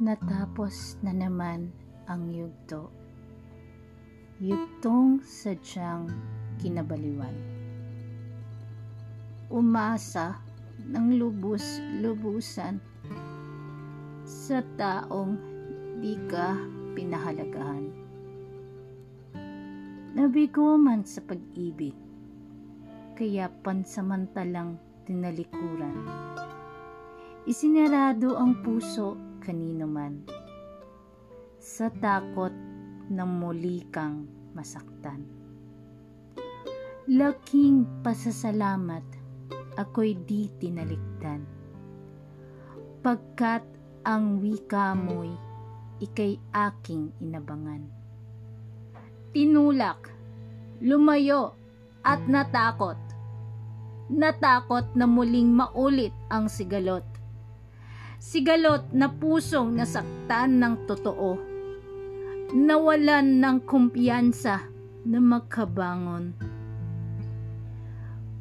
Natapos na naman ang yugto. Yugtong sadyang kinabaliwan. Umasa ng lubos-lubusan sa taong di ka pinahalagahan. Nabigo man sa pag-ibig, kaya pansamantalang tinalikuran. Isinarado ang puso kanino man sa takot na muli kang masaktan. Laking pasasalamat ako'y di tinalikdan. Pagkat ang wika mo'y ikay aking inabangan. Tinulak, lumayo at natakot. Natakot na muling maulit ang sigalot sigalot na pusong nasaktan ng totoo, nawalan ng kumpiyansa na magkabangon.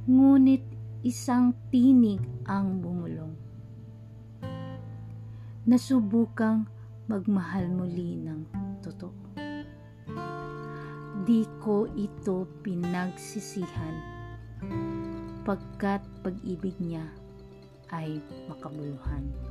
Ngunit isang tinig ang bumulong. Nasubukang magmahal muli ng totoo. Di ko ito pinagsisihan pagkat pag-ibig niya ay makabuluhan.